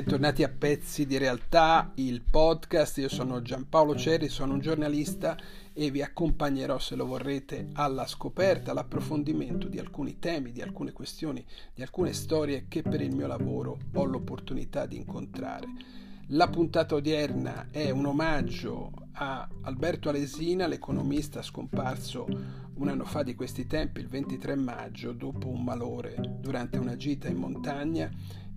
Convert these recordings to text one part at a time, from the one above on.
Bentornati a Pezzi di Realtà, il podcast. Io sono Giampaolo Cerri, sono un giornalista e vi accompagnerò, se lo vorrete, alla scoperta, all'approfondimento di alcuni temi, di alcune questioni, di alcune storie che per il mio lavoro ho l'opportunità di incontrare. La puntata odierna è un omaggio a Alberto Alesina, l'economista scomparso un anno fa di questi tempi, il 23 maggio, dopo un malore durante una gita in montagna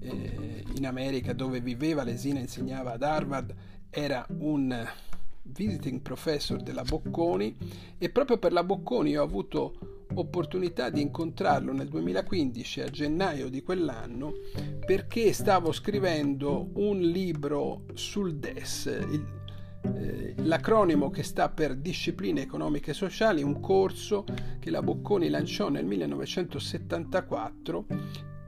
eh, in America dove viveva, Lesina insegnava ad Harvard, era un visiting professor della Bocconi e proprio per la Bocconi ho avuto opportunità di incontrarlo nel 2015 a gennaio di quell'anno perché stavo scrivendo un libro sul DES, il, eh, l'acronimo che sta per discipline economiche e sociali, un corso che la Bocconi lanciò nel 1974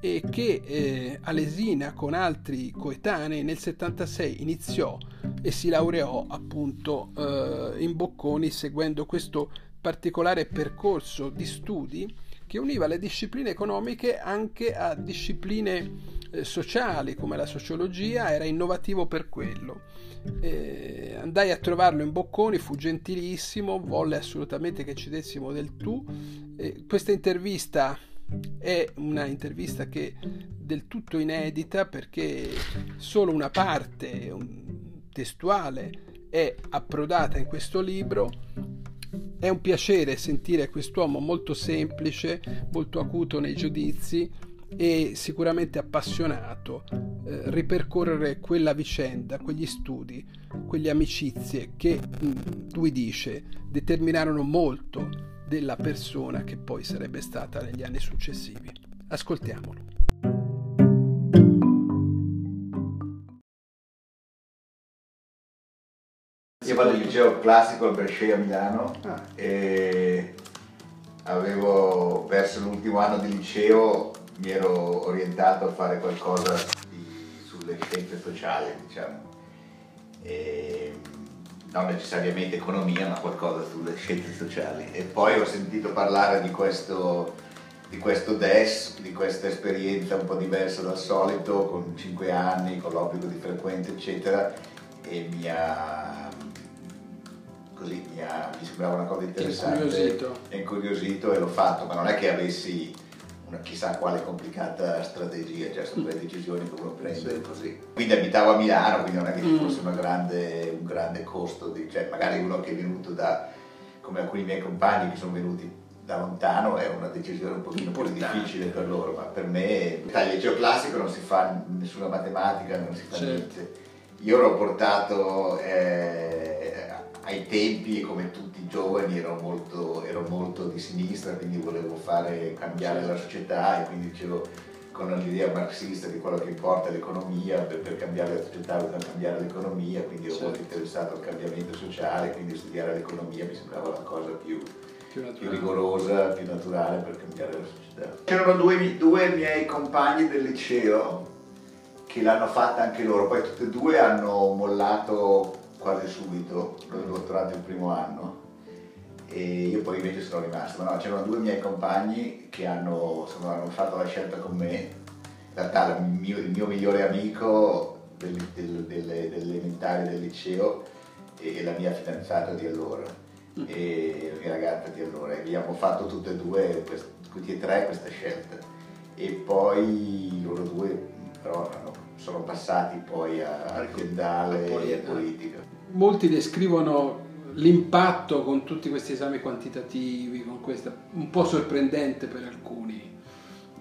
e che eh, Alesina con altri coetanei nel 76 iniziò e si laureò appunto eh, in Bocconi seguendo questo particolare percorso di studi che univa le discipline economiche anche a discipline eh, sociali come la sociologia, era innovativo per quello. Eh, andai a trovarlo in Bocconi, fu gentilissimo, volle assolutamente che ci dessimo del tu. Eh, questa intervista è una intervista che del tutto inedita perché solo una parte testuale è approdata in questo libro. È un piacere sentire quest'uomo molto semplice, molto acuto nei giudizi e sicuramente appassionato eh, ripercorrere quella vicenda, quegli studi, quelle amicizie che mm, lui dice determinarono molto della persona che poi sarebbe stata negli anni successivi. Ascoltiamolo. Io vado al liceo classico al Brescia a Milano ah. e avevo verso l'ultimo anno di liceo mi ero orientato a fare qualcosa di, sulle scienze sociali, diciamo. E non necessariamente economia, ma qualcosa sulle scienze sociali. E poi ho sentito parlare di questo, di questo DES, di questa esperienza un po' diversa dal solito, con 5 anni, con l'obbligo di frequente, eccetera, e mi ha, così, mi, ha, mi sembrava una cosa interessante. Incuriosito. Incuriosito e l'ho fatto, ma non è che avessi una chissà quale complicata strategia, cioè sono delle decisioni che uno prende così. Quindi abitavo a Milano, quindi non è che ci mm. fosse grande, un grande costo, di, cioè magari uno che è venuto da, come alcuni miei compagni che sono venuti da lontano è una decisione un pochino più difficile per loro, ma per me dal liceo classico non si fa nessuna matematica, non si fa certo. niente. Io l'ho portato eh, ai tempi, come tutti i giovani, ero molto, ero molto di sinistra, quindi volevo fare, cambiare la società e quindi dicevo con l'idea marxista di quello che importa è l'economia, per, per, cambiare la società bisogna cambiare l'economia, quindi ero molto interessato al cambiamento sociale, quindi studiare l'economia mi sembrava la cosa più, più, più rigorosa, più naturale per cambiare la società. C'erano due, due miei compagni del liceo che l'hanno fatta anche loro, poi tutti e due hanno mollato quasi subito, l'ho dottorato il primo anno e io poi invece sono rimasto, ma no, c'erano due miei compagni che hanno, insomma, hanno fatto la scelta con me, in realtà il mio, il mio migliore amico del, del, delle, delle elementari del liceo e la mia fidanzata di allora mm. e la mia ragazza di allora. E abbiamo fatto tutte e due, tutti e tre questa scelta. E poi loro due però hanno, sono passati poi a aziendale e a politica molti descrivono l'impatto con tutti questi esami quantitativi, con questa, un po' sorprendente per alcuni,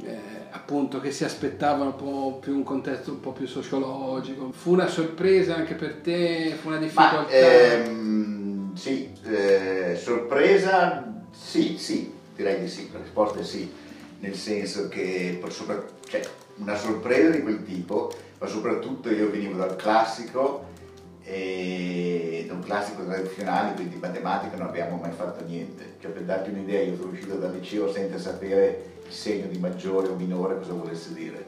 eh, appunto che si aspettavano un po' più un contesto un po' più sociologico. Fu una sorpresa anche per te? Fu una difficoltà? Ma, ehm, sì, eh, sorpresa sì, sì, direi di sì, la risposta è sì, nel senso che sopra, cioè, una sorpresa di quel tipo, ma soprattutto io venivo dal classico e da un classico tradizionale, quindi di matematica non abbiamo mai fatto niente. Cioè, per darti un'idea, io sono uscito dal liceo senza sapere il segno di maggiore o minore cosa volesse dire.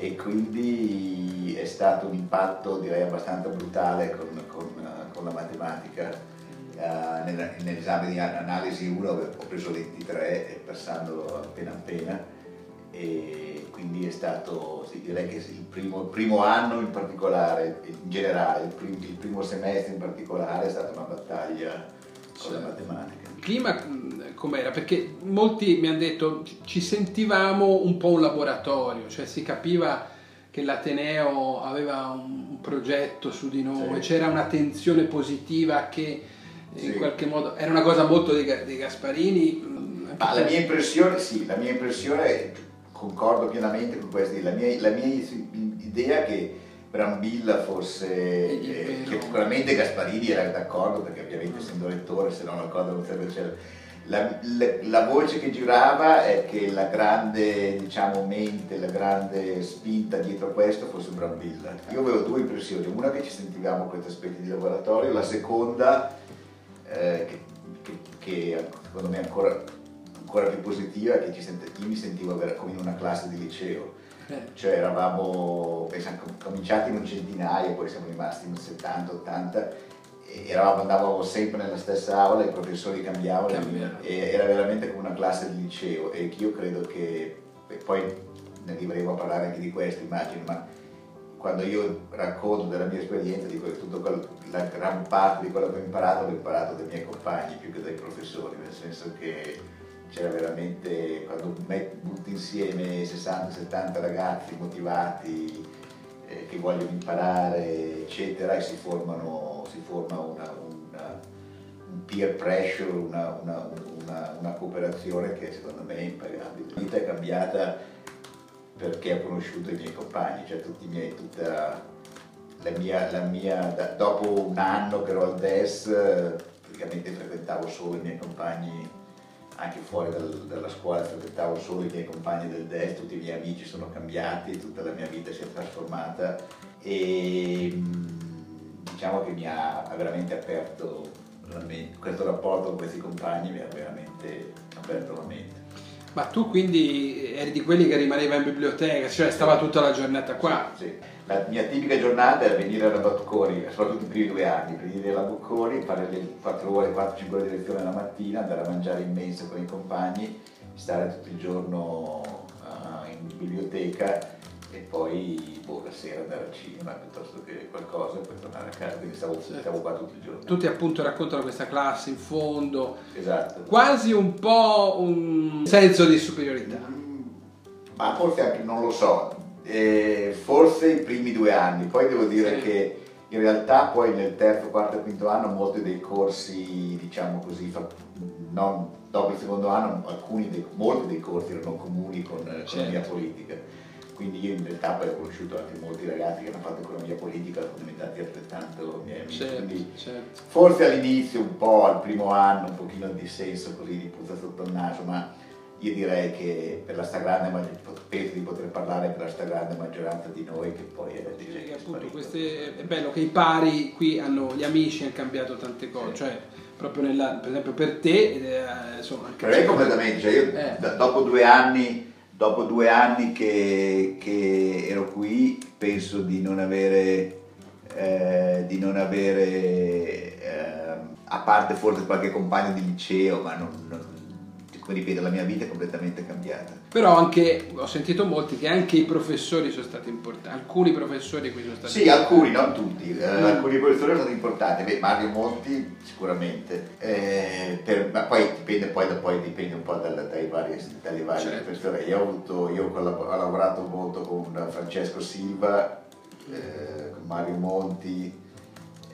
e quindi è stato un impatto direi abbastanza brutale con, con, con la matematica. Uh, nell'esame di analisi 1 ho preso 23 passandolo appena appena e quindi è stato, sì, direi che il primo, il primo, anno in particolare, in generale, il, prim, il, primo semestre in particolare è stata una battaglia con la matematica. Il clima com'era? Perché molti mi hanno detto ci sentivamo un po' un laboratorio, cioè si capiva che l'Ateneo aveva un progetto su di noi, sì. c'era una tensione positiva che in sì. qualche modo era una cosa molto dei, dei Gasparini. Ah, la mia impressione, sì, la mia impressione, concordo pienamente con questi, la mia, la mia idea è che Brambilla fosse, eh, che sicuramente Gasparini era d'accordo perché ovviamente essendo lettore se non d'accordo non sarebbe c'era la, la, la, voce che girava è che la grande diciamo, mente, la grande spinta dietro questo fosse Brambilla. Io avevo due impressioni, una che ci sentivamo questi aspetti di laboratorio, la seconda eh, che, che, che, secondo me ancora, ancora più positiva è che sente, io mi sentivo come in una classe di liceo. Eh. Cioè eravamo, pensiamo, cominciati in un centinaio, poi siamo rimasti in 70, 80 eravamo, andavamo sempre nella stessa aula, i professori cambiavano e era veramente come una classe di liceo e io credo che, poi ne arriveremo a parlare anche di questo immagino, ma quando io racconto della mia esperienza, dico che tutto quello, la gran parte di quello che ho imparato l'ho imparato dai miei compagni più che dai professori, nel senso che c'era veramente, quando butti insieme 60-70 ragazzi motivati, eh, che vogliono imparare, eccetera, e si formano si forma una, una, un peer pressure, una, una, cooperazione che secondo me è impagabile. La vita è cambiata perché ho conosciuto i miei compagni, cioè tutti i miei, tutta la mia, la mia da, dopo un anno che ero al DES praticamente frequentavo solo i miei compagni anche fuori dal, dalla scuola frequentavo solo i miei compagni del DES, tutti i miei amici sono cambiati, tutta la mia vita si è trasformata e diciamo che mi ha, veramente aperto la mente, questo rapporto con questi compagni mi ha veramente aperto la mente. Ma tu quindi eri di quelli che rimaneva in biblioteca, cioè stava tutta la giornata qua? Sì, sì. La mia tipica giornata era venire alla Bocconi, soprattutto i primi due anni, venire alla Bocconi, fare le 4 ore, 4-5 ore di lezione la mattina, andare a mangiare in mensa con i compagni, stare tutto il giorno uh, in biblioteca e poi boh, la sera andare al cinema piuttosto che qualcosa e poi tornare a casa, quindi stavo, sì. stavo qua tutto il giorno. Tutti appunto raccontano questa classe in fondo, esatto. quasi un po' un senso di superiorità. Mm, ma forse anche, non lo so, eh, forse i primi due anni, poi devo dire sì. che in realtà poi nel terzo, quarto e quinto anno molti dei corsi, diciamo così, non, dopo il secondo anno alcuni dei, molti dei corsi erano comuni con certo. l'economia politica quindi io in realtà poi ho conosciuto anche molti ragazzi che hanno fatto economia politica, sono diventati altrettanto miei amici. Certo, certo. Forse all'inizio un po', al primo anno, un pochino di dissenso così di puzza sotto il naso, ma io direi che per la stragrande penso di poter parlare per la stragrande maggioranza di noi che poi è sì, appunto queste, è bello che i pari qui hanno gli amici hanno cambiato tante cose, sì. cioè proprio nella, per esempio per te, eh, insomma, per me completamente, cioè io eh. d- dopo due anni dopo due anni che, che ero qui penso di non avere, eh, di non avere eh, a parte forse qualche compagno di liceo, ma non, non come ripeto, la mia vita è completamente cambiata. Però anche, ho sentito molti che anche i professori sono stati importanti, alcuni professori qui sono stati Sì, importanti. alcuni, non tutti, eh, mm. alcuni professori sono stati importanti, Beh, Mario Monti sicuramente, eh, per, ma poi dipende, poi, poi dipende un po' dai vari, dalle varie certo. persone. Io, ho, avuto, io ho, ho, lavorato molto con Francesco Silva, eh, con Mario Monti,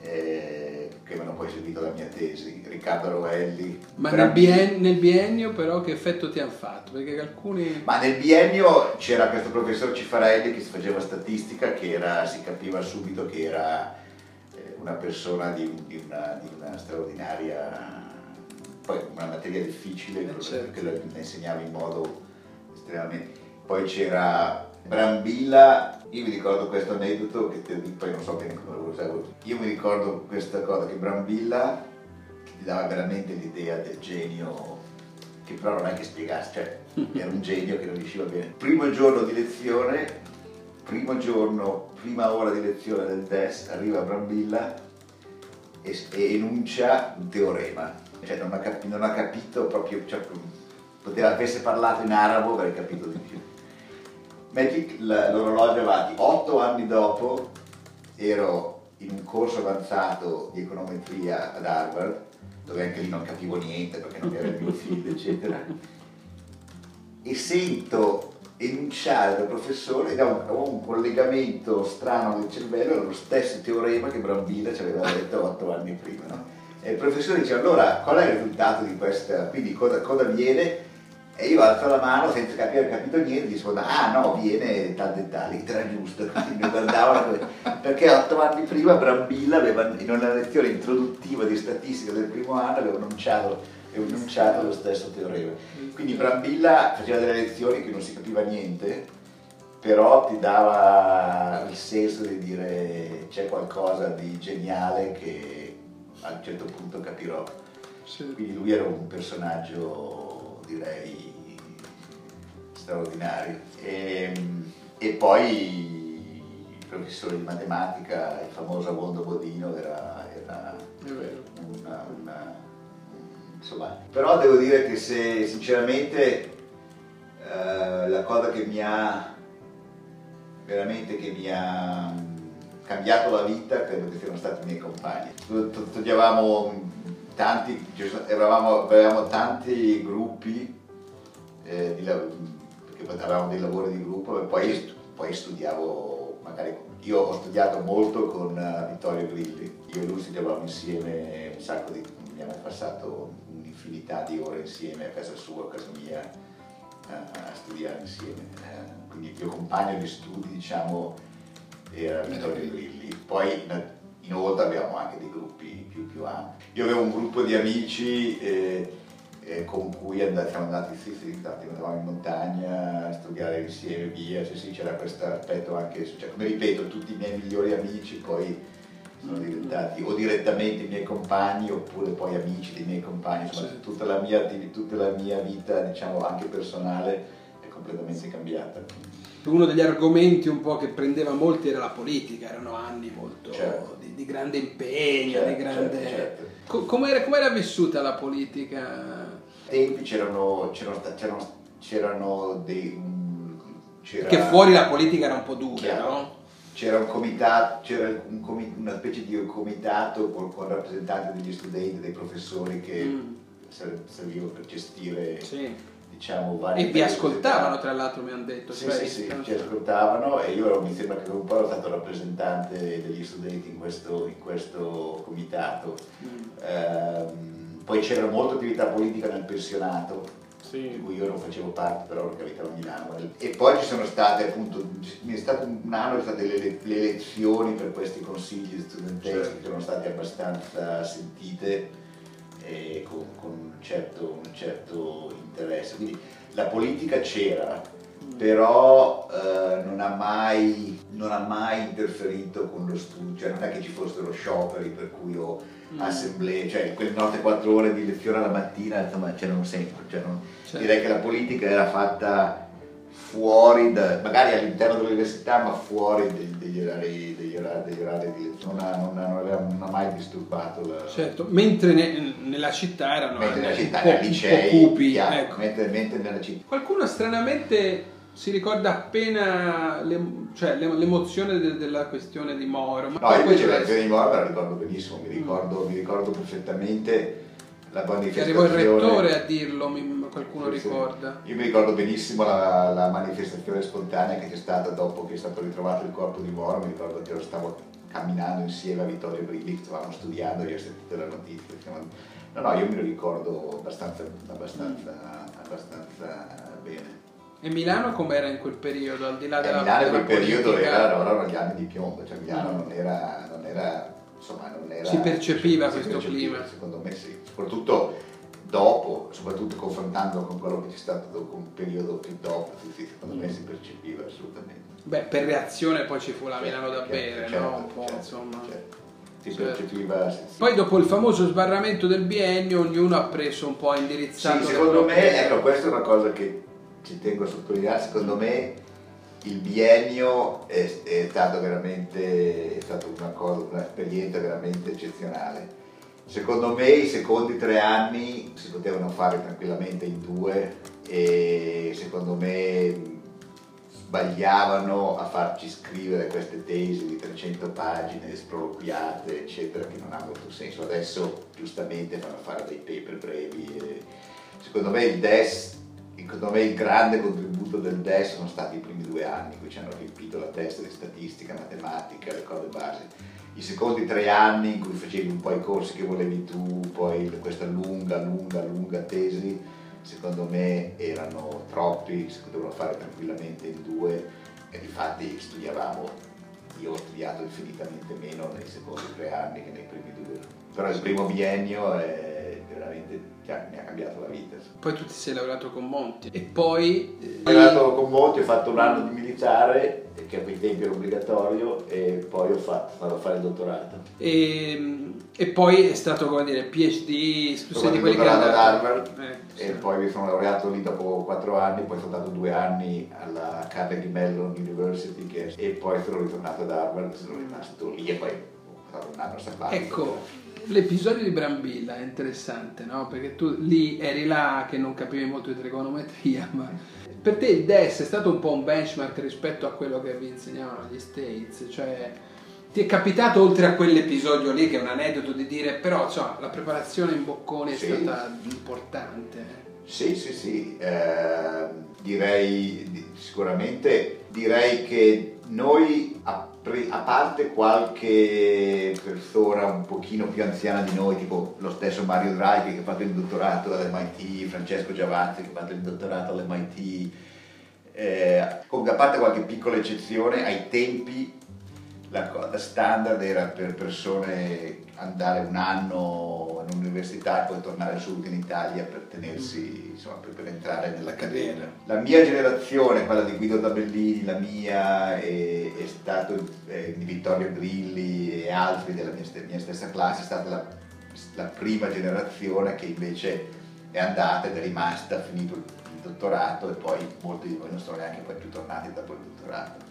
eh, che mi hanno poi seguito la mia tesi, Riccardo Rovelli. Ma nel, bien, nel, biennio però che effetto ti hanno fatto? Perché alcuni... Ma nel biennio c'era questo professor Cifarelli che si faceva statistica, che era, si capiva subito che era eh, una persona di, di, una, di, una, straordinaria... Poi una materia difficile, eh, certo. che lo insegnava in modo estremamente... Poi c'era Brambilla, io mi ricordo questo aneddoto che ti, poi non so bene come lo usato. Io mi ricordo questa cosa che Brambilla ti dava veramente l'idea del genio che però non è che spiegasse, cioè era un genio che non riusciva bene. Primo giorno di lezione, primo giorno, prima ora di lezione del test, arriva Brambilla e, e enuncia un teorema, cioè non ha, capi, non ha capito proprio, cioè, poteva, avesse parlato in arabo avrei capito di più metti l'orologio avanti, otto anni dopo ero in un corso avanzato di econometria ad Harvard, dove anche lì non capivo niente perché non era il mio figlio, eccetera, e sento enunciare dal professore ho un, un, collegamento strano del cervello, lo stesso teorema che Brambilla ci aveva detto otto anni prima. No? E il professore dice allora qual è il risultato di questa, quindi cosa, cosa avviene? E io alzo la mano senza capire, capito niente, rispondo, ah no, viene tal dettaglio, era giusto, quindi mi guardavano, perché otto anni prima Brambilla aveva, in una lezione introduttiva di statistica del primo anno aveva annunciato, enunciato lo stesso teorema. Quindi Brambilla faceva delle lezioni che non si capiva niente, però ti dava il senso di dire c'è qualcosa di geniale che a un certo punto capirò. Quindi lui era un personaggio direi straordinari. E, e, poi il professore di matematica, il famoso Agondo Bodino, era, era una, una, insomma. Però devo dire che se sinceramente eh, la cosa che mi ha veramente che mi ha cambiato la vita credo che siano stati i miei compagni. Studiavamo tanti, eravamo, avevamo tanti gruppi, eh, di, perché avevamo dei lavori di gruppo e poi, poi, studiavo, magari io ho studiato molto con uh, Vittorio Grilli, io e lui studiavamo insieme un sacco di, abbiamo passato un'infinità di ore insieme a casa sua, a casa mia, a studiare insieme. Uh, quindi il mio compagno di studi, diciamo, era Vittorio Grilli. Poi inoltre abbiamo anche dei gruppi più, più ampi. Io avevo un gruppo di amici eh, eh, con cui and- siamo andati, sì, sì, andavamo in montagna a studiare insieme, via, sì, sì, c'era questo aspetto anche, cioè, come ripeto, tutti i miei migliori amici poi sono diventati o direttamente i miei compagni oppure poi amici dei miei compagni, insomma sì. tutta, la mia, tutta la mia vita, diciamo anche personale, è completamente cambiata uno degli argomenti un po' che prendeva molti era la politica, erano anni molto certo. Di, grande impegno, certo, di grande... Certo, certo. Co- com'era, com'era, vissuta la politica? Ai tempi c'erano, c'erano, c'erano, c'erano dei... C'era... Perché fuori la politica era un po' dura, Chiaro. no? C'era un comitato, c'era un comi- una specie di comitato con, con, rappresentanti degli studenti, dei professori che mm. servivano per gestire... Sì diciamo, vari E vi ascoltavano tra l'altro mi hanno detto. Sì, sì, sì, ci ascoltavano e io mi sembra che un po' ero stato rappresentante degli studenti in questo, in questo comitato. Mm. Ehm, poi c'era molta attività politica nel pensionato, sì. di cui io non facevo parte però perché abitavo a Milano. E poi ci sono state appunto, mi è stato un anno, state le, le elezioni per questi consigli studenteschi certo. che sono state abbastanza sentite e con, con un, certo, un, certo, interesse. Quindi la politica c'era, però eh, non, ha mai, non, ha mai, interferito con lo studio, cioè non è che ci fossero scioperi per cui ho mm. assemblee, cioè quelle notte quattro ore di lezione alla mattina, insomma c'erano sempre, cioè non, certo. direi che la politica era fatta fuori, da, magari all'interno dell'università, ma fuori degli orari, degli orari, degli orari di non ha, non, ha, non, ha, mai disturbato la... Certo, mentre ne, nella città erano mentre nella città, po', licei, cupi, ecco. mentre, mentre nella città. Qualcuno stranamente si ricorda appena le, cioè, l'emozione de, della questione di Moro. Ma no, invece la questione di Moro me la ricordo benissimo, mi ricordo, mm. mi ricordo perfettamente la manifestazione. Che arrivò il rettore a dirlo, mi, qualcuno sì, ricorda. Io mi ricordo benissimo la, la, manifestazione spontanea che c'è stata dopo che è stato ritrovato il corpo di Moro, mi ricordo che io stavo camminando insieme a Vittorio Brilli, stavamo studiando, io ho sentito la notizia. No, no, io me lo ricordo abbastanza, abbastanza, abbastanza bene. E Milano com'era in quel periodo, al di là della eh, Milano in quel periodo era, erano gli anni di piombo, cioè Milano mm. non era, non era insomma non era... Si percepiva cioè, questo si percepiva, clima? Secondo me sì, soprattutto dopo, soprattutto confrontandolo con quello che c'è stato dopo un periodo più dopo, sì, sì, secondo mm. me si percepiva assolutamente. Beh, per reazione poi ci fu la certo, Milano da certo, bere, certo, no? Un po', certo, insomma. Certo. Si sì, Poi dopo il famoso sbarramento del biennio ognuno ha preso un po' indirizzato. Sì, secondo me, ecco, questa è una cosa che ci tengo a sottolineare, secondo me il biennio è, è stato veramente è stata una cosa, un'esperienza veramente eccezionale. Secondo me i secondi tre anni si potevano fare tranquillamente in due e secondo me sbagliavano a farci scrivere queste tesi di 300 pagine sproloquiate, eccetera, che non ha molto senso. Adesso giustamente fanno fare dei paper brevi. E secondo me il DES, secondo me il grande contributo del DES sono stati i primi due anni, in cui ci hanno riempito la testa di statistica, matematica, le cose basi. I secondi tre anni in cui facevi un po' i corsi che volevi tu, poi questa lunga, lunga, lunga tesi, secondo me erano troppi, si potevano fare tranquillamente in due e infatti studiavamo, io ho studiato infinitamente meno nei secondi tre anni che nei primi due, però il primo biennio è veramente mi ha cambiato la vita. Poi tu ti sei laureato con Monti e poi... Eh... Ho laureato con Monti, ho fatto un anno di militare, che a quei tempi era obbligatorio, e poi ho fatto, vado a fare il dottorato. E, e poi è stato, come dire, PhD, tu sei di quelli che ad Harvard, eh, sì. e poi mi sono laureato lì dopo quattro anni, poi sono andato due anni alla Carnegie Mellon University, che, e poi sono ritornato ad Harvard, sono rimasto lì e poi ho fatto un anno sabbatico. Ecco L'episodio di Brambilla è interessante, no? Perché tu lì eri là che non capivi molto di trigonometria, ma per te il DES è stato un po' un benchmark rispetto a quello che vi insegnavano agli States, cioè ti è capitato oltre a quell'episodio lì che è un aneddoto di dire però cioè, la preparazione in boccone è sì. stata importante. Sì, sì, sì, eh, direi sicuramente direi che noi a parte qualche persona un pochino più anziana di noi, tipo lo stesso Mario Draghi che ha fatto il dottorato all'MIT, Francesco Giavazzi che ha fatto il dottorato all'MIT, eh, comunque a parte qualche piccola eccezione, ai tempi la cosa standard era per persone andare un anno in università e poi tornare subito in Italia per tenersi, insomma, per, per entrare nella carriera. La mia generazione, quella di Guido Tabellini, la mia, è, è stato eh, di Vittorio Grilli e altri della mia, mia stessa classe, è stata la, la, prima generazione che invece è andata ed è rimasta, ha finito il dottorato e poi molti di voi non sono neanche poi più tornati dopo il dottorato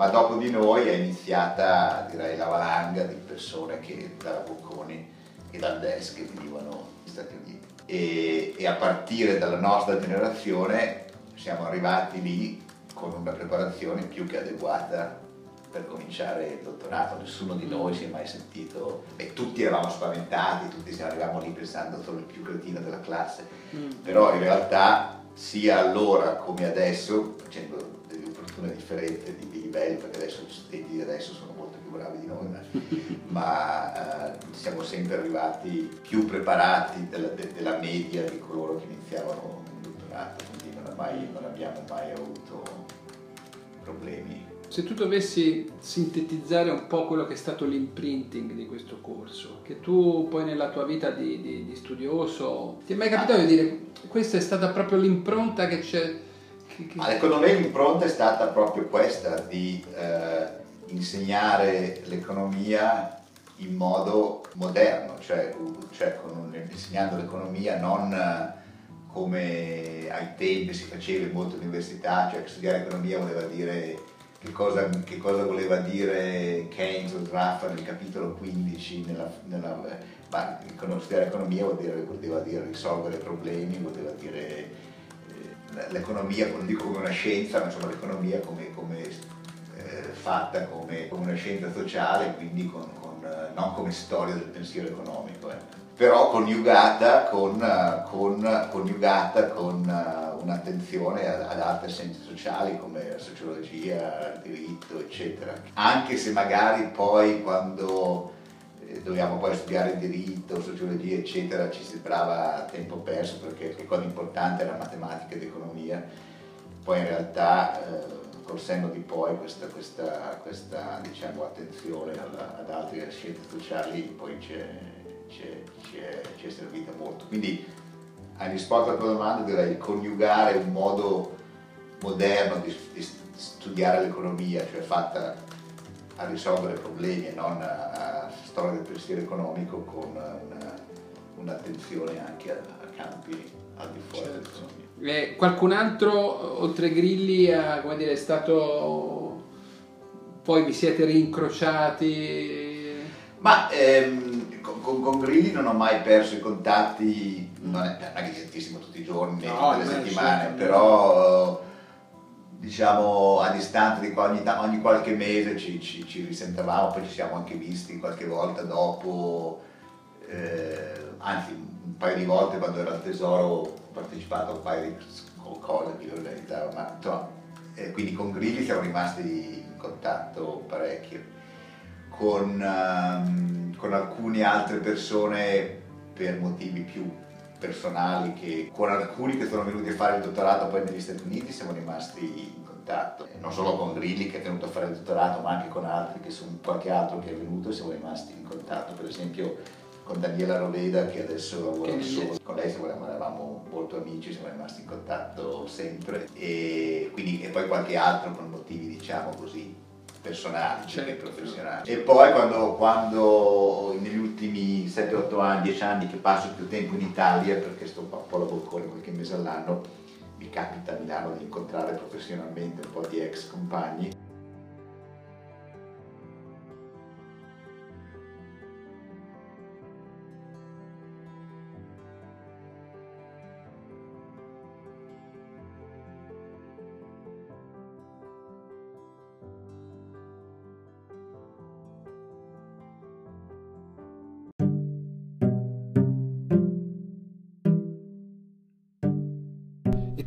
ma dopo di noi è iniziata direi la valanga di persone che dalla Bocconi e dal DES che venivano negli Stati Uniti. E, e a partire dalla nostra generazione siamo arrivati lì con una preparazione più che adeguata per cominciare il dottorato, nessuno di noi si è mai sentito e tutti eravamo spaventati, tutti arrivavamo lì pensando sono il più cretino della classe, mm. però in realtà sia allora come adesso, facendo delle opportune differenze di livelli, perché adesso gli studenti di adesso sono molto più bravi di noi, ma eh, siamo sempre arrivati più preparati della, de, della, media di coloro che iniziavano il dottorato, quindi non, mai, non abbiamo mai avuto problemi. Se tu dovessi sintetizzare un po' quello che è stato l'imprinting di questo corso, che tu poi nella tua vita di, di, di studioso, ti è mai capitato di dire questa è stata proprio l'impronta che c'è secondo me l'impronta è stata proprio questa, di eh, insegnare l'economia in modo moderno, cioè, cioè un, insegnando l'economia non come ai tempi si faceva in molte università, cioè studiare economia voleva dire che cosa, che cosa voleva dire Keynes o Graffa nel capitolo 15, nella, nella, ma, studiare economia vuol dire, voleva dire risolvere problemi, voleva dire l'economia, non dico come una scienza, ma insomma l'economia come, come eh, fatta come, come, una scienza sociale, quindi con, con, eh, non come storia del pensiero economico, eh. però coniugata con, con, coniugata con uh, un'attenzione ad, altre scienze sociali come la sociologia, il diritto, eccetera. Anche se magari poi quando dovevamo poi studiare diritto, sociologia, eccetera, ci sembrava tempo perso perché le cose importanti erano matematica ed economia. Poi in realtà eh, col senno di poi questa, questa, questa diciamo, attenzione alla, ad altre scienze sociali poi ci è, servita molto. Quindi a risposta alla tua domanda direi coniugare un modo moderno di, di studiare l'economia, cioè fatta a risolvere problemi e non a, a storia del pensiero economico con una, un'attenzione anche a, a, campi al di fuori certo. dell'economia. Eh, qualcun altro oltre Grilli ha, come dire, è stato poi vi siete rincrociati? Ma ehm, con, con, con, Grilli non ho mai perso i contatti, non è, non è che sentissimo tutti i giorni, no, tutte le settimane, certo. però diciamo a distanza di ogni, ogni qualche mese ci, ci, ci, risentavamo, poi ci siamo anche visti qualche volta dopo, eh, anzi un paio di volte quando ero al tesoro ho partecipato a un paio di cose che organizzavo, ma insomma, eh, quindi con Grilli siamo rimasti in contatto parecchio. Con, um, con alcune altre persone per motivi più personali che con alcuni che sono venuti a fare il dottorato poi negli Stati Uniti siamo rimasti in contatto, non solo con Grilli che è venuto a fare il dottorato ma anche con altri che sono qualche altro che è venuto e siamo rimasti in contatto, per esempio con Daniela Roveda che adesso lavora da solo, con lei eravamo molto amici, siamo rimasti in contatto sempre. E, quindi, e poi qualche altro con motivi diciamo così personali certo. che professionali. E poi quando, quando negli ultimi 7-8 anni, 10 anni che passo più tempo in Italia, perché sto un po' alla Boccone qualche mese all'anno, mi capita a Milano di incontrare professionalmente un po' di ex compagni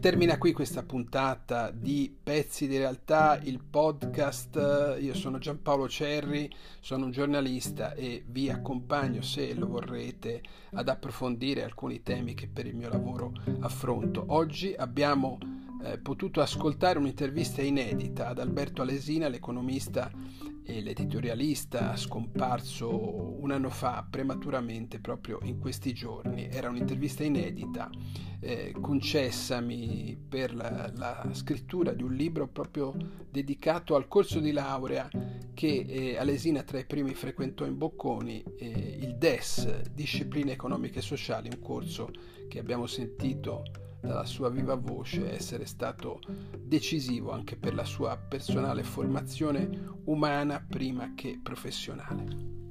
termina qui questa puntata di Pezzi di realtà, il podcast. Io sono Giampaolo Cerri, sono un giornalista e vi accompagno se lo vorrete ad approfondire alcuni temi che per il mio lavoro affronto. Oggi abbiamo eh, potuto ascoltare un'intervista inedita ad Alberto Alesina, l'economista e l'editorialista scomparso un anno fa prematuramente proprio in questi giorni. Era un'intervista inedita eh, concessami per la, la, scrittura di un libro proprio dedicato al corso di laurea che eh, Alesina tra i primi frequentò in Bocconi, eh, il DES, Discipline Economiche e Sociali, un corso che abbiamo sentito dalla sua viva voce essere stato decisivo anche per la sua personale formazione umana prima che professionale.